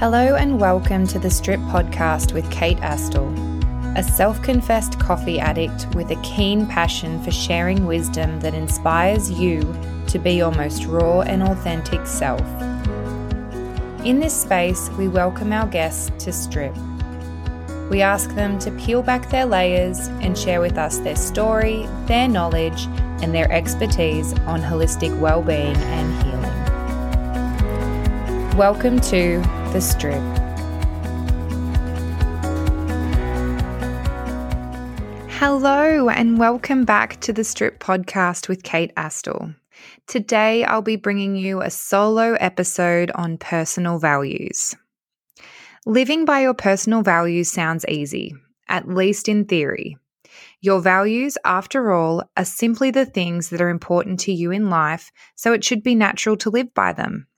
Hello and welcome to the Strip Podcast with Kate Astill, a self confessed coffee addict with a keen passion for sharing wisdom that inspires you to be your most raw and authentic self. In this space, we welcome our guests to Strip. We ask them to peel back their layers and share with us their story, their knowledge, and their expertise on holistic well-being and healing. Welcome to The Strip. Hello, and welcome back to the Strip podcast with Kate Astill. Today, I'll be bringing you a solo episode on personal values. Living by your personal values sounds easy, at least in theory. Your values, after all, are simply the things that are important to you in life, so it should be natural to live by them.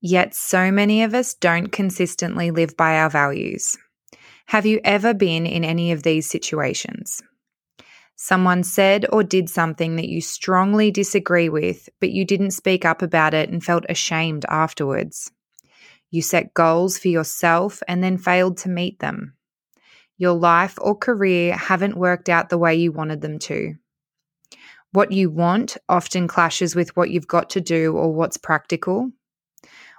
Yet, so many of us don't consistently live by our values. Have you ever been in any of these situations? Someone said or did something that you strongly disagree with, but you didn't speak up about it and felt ashamed afterwards. You set goals for yourself and then failed to meet them. Your life or career haven't worked out the way you wanted them to. What you want often clashes with what you've got to do or what's practical.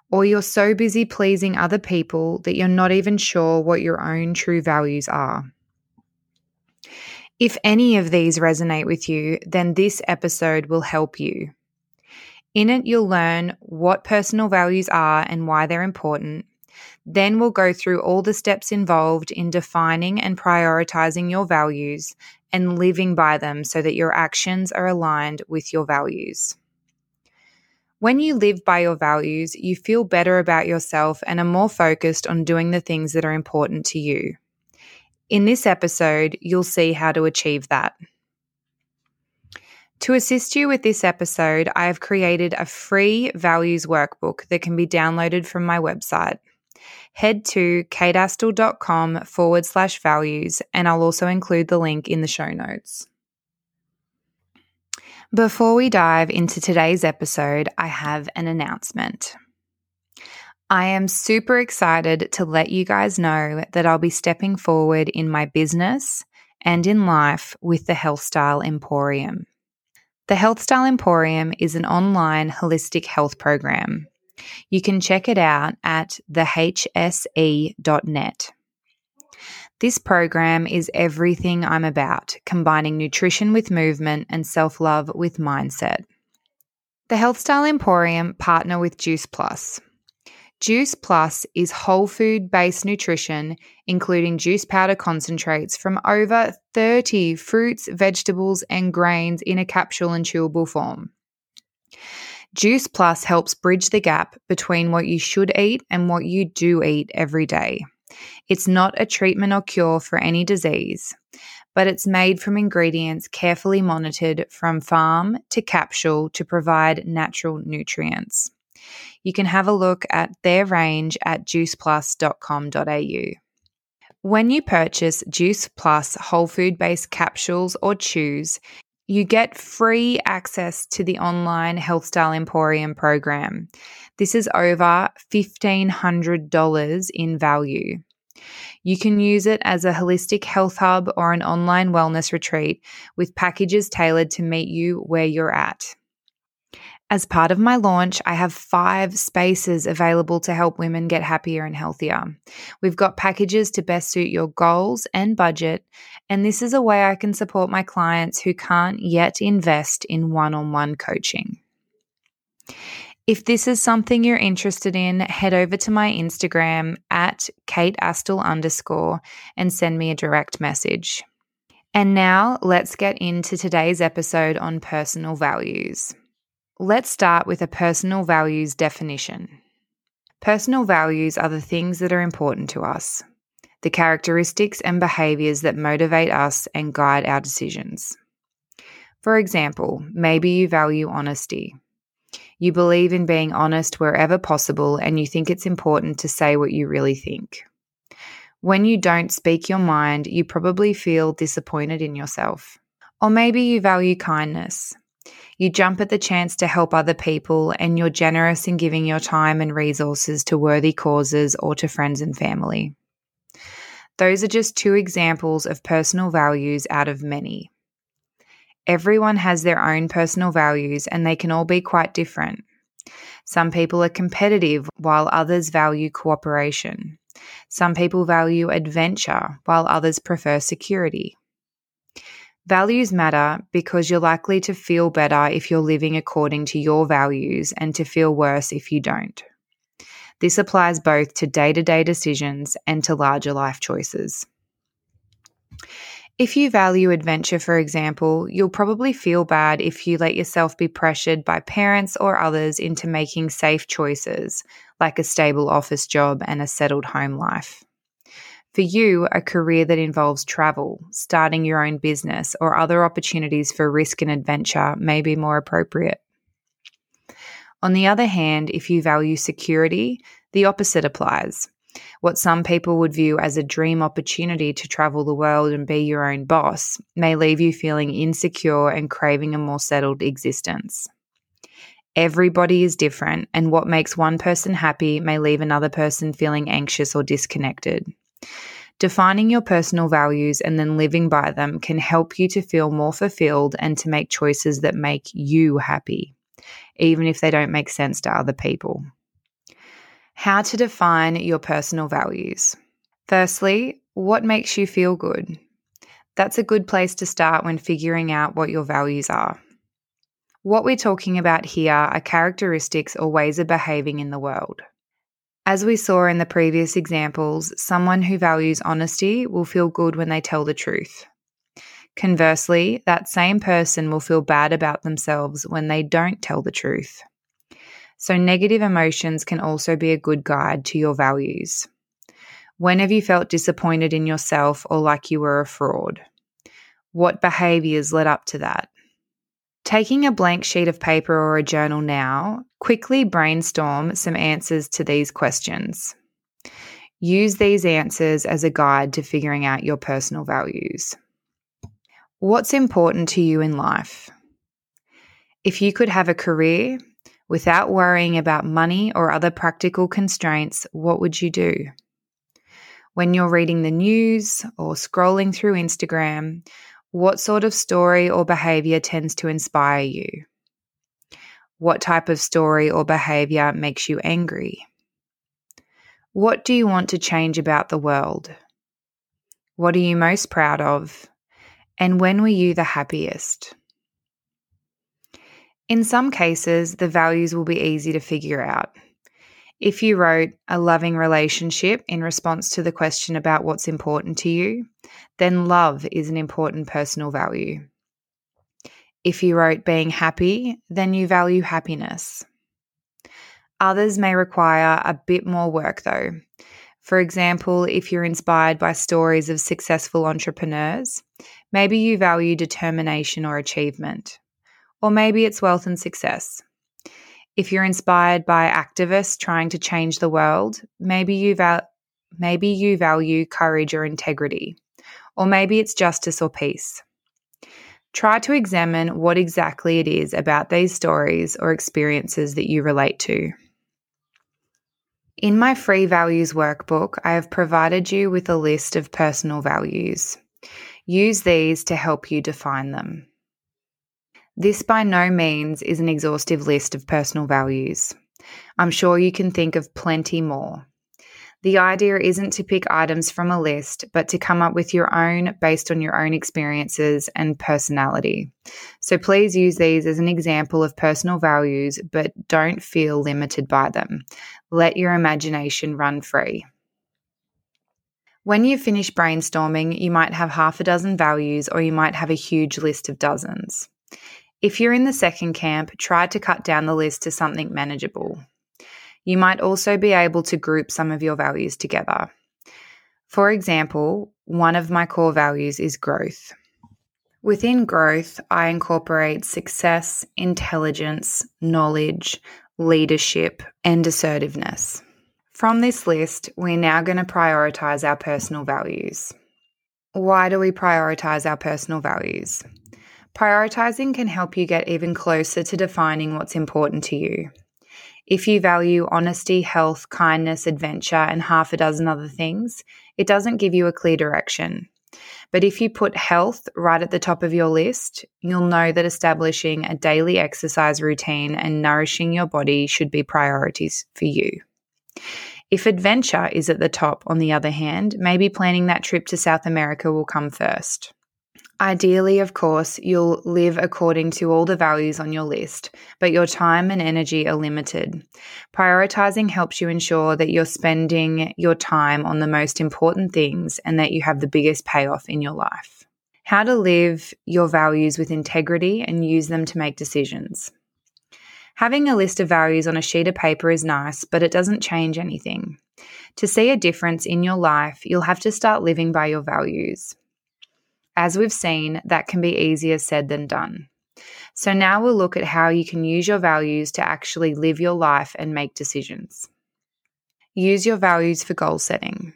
Or you're so busy pleasing other people that you're not even sure what your own true values are. If any of these resonate with you, then this episode will help you. In it, you'll learn what personal values are and why they're important. Then we'll go through all the steps involved in defining and prioritizing your values and living by them so that your actions are aligned with your values. When you live by your values, you feel better about yourself and are more focused on doing the things that are important to you. In this episode, you'll see how to achieve that. To assist you with this episode, I have created a free values workbook that can be downloaded from my website. Head to kateastill.com forward slash values, and I'll also include the link in the show notes. Before we dive into today's episode, I have an announcement. I am super excited to let you guys know that I'll be stepping forward in my business and in life with the Health Style Emporium. The Health Style Emporium is an online holistic health program. You can check it out at thehse.net. This program is everything I'm about, combining nutrition with movement and self love with mindset. The Health Style Emporium partner with Juice Plus. Juice Plus is whole food based nutrition, including juice powder concentrates from over 30 fruits, vegetables, and grains in a capsule and chewable form. Juice Plus helps bridge the gap between what you should eat and what you do eat every day. It's not a treatment or cure for any disease, but it's made from ingredients carefully monitored from farm to capsule to provide natural nutrients you can have a look at their range at juiceplus.com.au. When you purchase Juice Plus whole food based capsules or chews, you get free access to the online Health Style Emporium program. This is over $1,500 in value. You can use it as a holistic health hub or an online wellness retreat with packages tailored to meet you where you're at. As part of my launch, I have five spaces available to help women get happier and healthier. We've got packages to best suit your goals and budget, and this is a way I can support my clients who can't yet invest in one on one coaching. If this is something you're interested in, head over to my Instagram at Kate Astill underscore and send me a direct message. And now let's get into today's episode on personal values. Let's start with a personal values definition. Personal values are the things that are important to us, the characteristics and behaviors that motivate us and guide our decisions. For example, maybe you value honesty. You believe in being honest wherever possible and you think it's important to say what you really think. When you don't speak your mind, you probably feel disappointed in yourself. Or maybe you value kindness. You jump at the chance to help other people, and you're generous in giving your time and resources to worthy causes or to friends and family. Those are just two examples of personal values out of many. Everyone has their own personal values, and they can all be quite different. Some people are competitive, while others value cooperation. Some people value adventure, while others prefer security. Values matter because you're likely to feel better if you're living according to your values and to feel worse if you don't. This applies both to day to day decisions and to larger life choices. If you value adventure, for example, you'll probably feel bad if you let yourself be pressured by parents or others into making safe choices, like a stable office job and a settled home life. For you, a career that involves travel, starting your own business, or other opportunities for risk and adventure may be more appropriate. On the other hand, if you value security, the opposite applies. What some people would view as a dream opportunity to travel the world and be your own boss may leave you feeling insecure and craving a more settled existence. Everybody is different, and what makes one person happy may leave another person feeling anxious or disconnected. Defining your personal values and then living by them can help you to feel more fulfilled and to make choices that make you happy, even if they don't make sense to other people. How to define your personal values. Firstly, what makes you feel good? That's a good place to start when figuring out what your values are. What we're talking about here are characteristics or ways of behaving in the world. As we saw in the previous examples, someone who values honesty will feel good when they tell the truth. Conversely, that same person will feel bad about themselves when they don't tell the truth. So, negative emotions can also be a good guide to your values. When have you felt disappointed in yourself or like you were a fraud? What behaviors led up to that? Taking a blank sheet of paper or a journal now, quickly brainstorm some answers to these questions. Use these answers as a guide to figuring out your personal values. What's important to you in life? If you could have a career without worrying about money or other practical constraints, what would you do? When you're reading the news or scrolling through Instagram, what sort of story or behavior tends to inspire you? What type of story or behavior makes you angry? What do you want to change about the world? What are you most proud of? And when were you the happiest? In some cases, the values will be easy to figure out. If you wrote a loving relationship in response to the question about what's important to you, then love is an important personal value. If you wrote being happy, then you value happiness. Others may require a bit more work though. For example, if you're inspired by stories of successful entrepreneurs, maybe you value determination or achievement. Or maybe it's wealth and success. If you're inspired by activists trying to change the world, maybe you val- maybe you value courage or integrity, or maybe it's justice or peace. Try to examine what exactly it is about these stories or experiences that you relate to. In my free values workbook, I have provided you with a list of personal values. Use these to help you define them. This by no means is an exhaustive list of personal values. I'm sure you can think of plenty more. The idea isn't to pick items from a list, but to come up with your own based on your own experiences and personality. So please use these as an example of personal values, but don't feel limited by them. Let your imagination run free. When you finish brainstorming, you might have half a dozen values or you might have a huge list of dozens. If you're in the second camp, try to cut down the list to something manageable. You might also be able to group some of your values together. For example, one of my core values is growth. Within growth, I incorporate success, intelligence, knowledge, leadership, and assertiveness. From this list, we're now going to prioritize our personal values. Why do we prioritize our personal values? Prioritizing can help you get even closer to defining what's important to you. If you value honesty, health, kindness, adventure, and half a dozen other things, it doesn't give you a clear direction. But if you put health right at the top of your list, you'll know that establishing a daily exercise routine and nourishing your body should be priorities for you. If adventure is at the top, on the other hand, maybe planning that trip to South America will come first. Ideally, of course, you'll live according to all the values on your list, but your time and energy are limited. Prioritizing helps you ensure that you're spending your time on the most important things and that you have the biggest payoff in your life. How to live your values with integrity and use them to make decisions. Having a list of values on a sheet of paper is nice, but it doesn't change anything. To see a difference in your life, you'll have to start living by your values. As we've seen, that can be easier said than done. So now we'll look at how you can use your values to actually live your life and make decisions. Use your values for goal setting.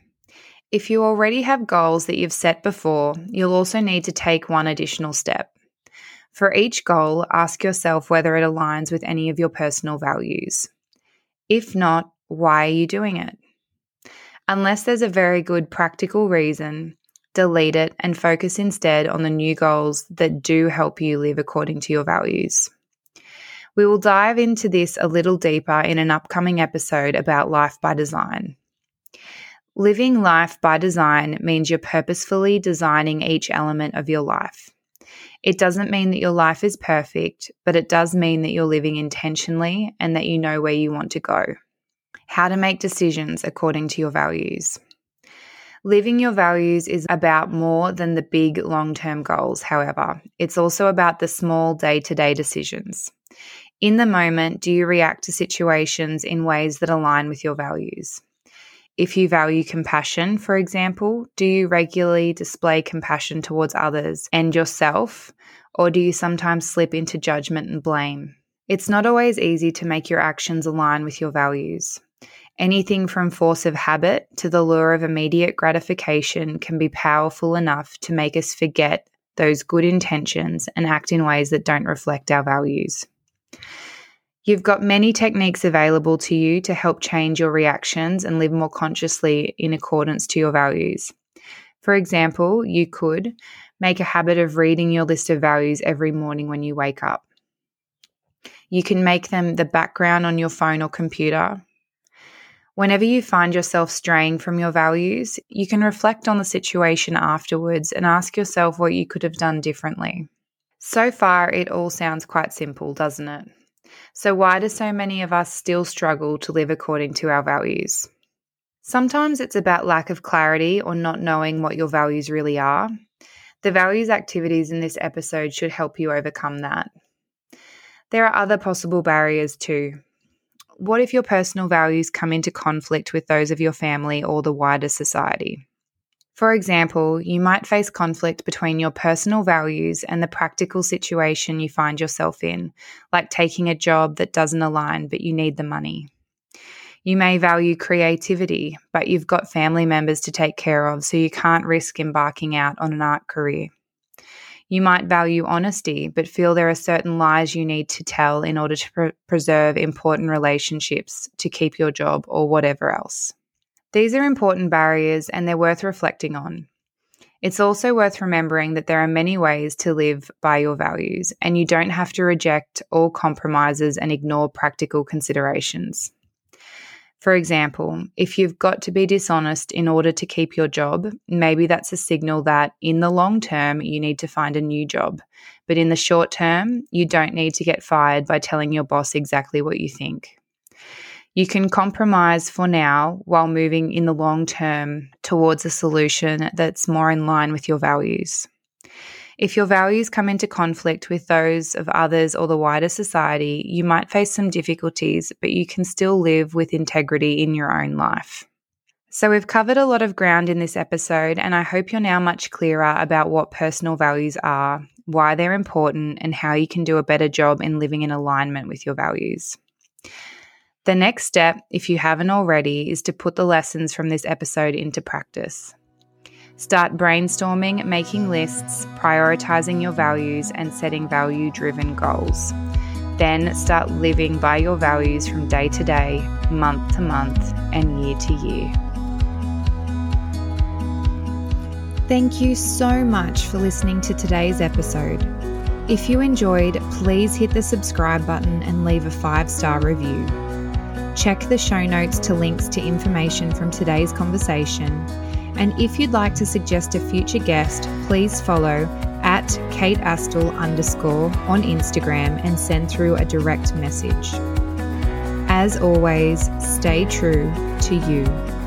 If you already have goals that you've set before, you'll also need to take one additional step. For each goal, ask yourself whether it aligns with any of your personal values. If not, why are you doing it? Unless there's a very good practical reason, delete it, and focus instead on the new goals that do help you live according to your values. We will dive into this a little deeper in an upcoming episode about life by design. Living life by design means you're purposefully designing each element of your life. It doesn't mean that your life is perfect, but it does mean that you're living intentionally and that you know where you want to go. How to make decisions according to your values. Living your values is about more than the big long term goals, however. It's also about the small day to day decisions. In the moment, do you react to situations in ways that align with your values? If you value compassion, for example, do you regularly display compassion towards others and yourself, or do you sometimes slip into judgment and blame? It's not always easy to make your actions align with your values. Anything from force of habit to the lure of immediate gratification can be powerful enough to make us forget those good intentions and act in ways that don't reflect our values. You've got many techniques available to you to help change your reactions and live more consciously in accordance to your values. For example, you could make a habit of reading your list of values every morning when you wake up. You can make them the background on your phone or computer Whenever you find yourself straying from your values, you can reflect on the situation afterwards and ask yourself what you could have done differently. So far, it all sounds quite simple, doesn't it? So, why do so many of us still struggle to live according to our values? Sometimes it's about lack of clarity or not knowing what your values really are. The values activities in this episode should help you overcome that. There are other possible barriers too what if your personal values come into conflict with those of your family or the wider society? For example, you might face conflict between your personal values and the practical situation you find yourself in, like taking a job that doesn't align but you need the money. You may value creativity, but you've got family members to take care of, so you can't risk embarking out on an art career. You might value honesty, but feel there are certain lies you need to tell in order to pre- preserve important relationships, to keep your job, or whatever else. These are important barriers and they're worth reflecting on. It's also worth remembering that there are many ways to live by your values, and you don't have to reject all compromises and ignore practical considerations. For example, if you've got to be dishonest in order to keep your job, maybe that's a signal that in the long term, you need to find a new job. But in the short term, you don't need to get fired by telling your boss exactly what you think. You can compromise for now while moving in the long term towards a solution that's more in line with your values. If your values come into conflict with those of others or the wider society, you might face some difficulties, but you can still live with integrity in your own life. So, we've covered a lot of ground in this episode, and I hope you're now much clearer about what personal values are, why they're important, and how you can do a better job in living in alignment with your values. The next step, if you haven't already, is to put the lessons from this episode into practice. Start brainstorming, making lists, prioritizing your values, and setting value driven goals. Then start living by your values from day to day, month to month, and year to year. Thank you so much for listening to today's episode. If you enjoyed, please hit the subscribe button and leave a five star review. Check the show notes to links to information from today's conversation and if you'd like to suggest a future guest, please follow at Kate Astill underscore on Instagram and send through a direct message. As always, stay true to you.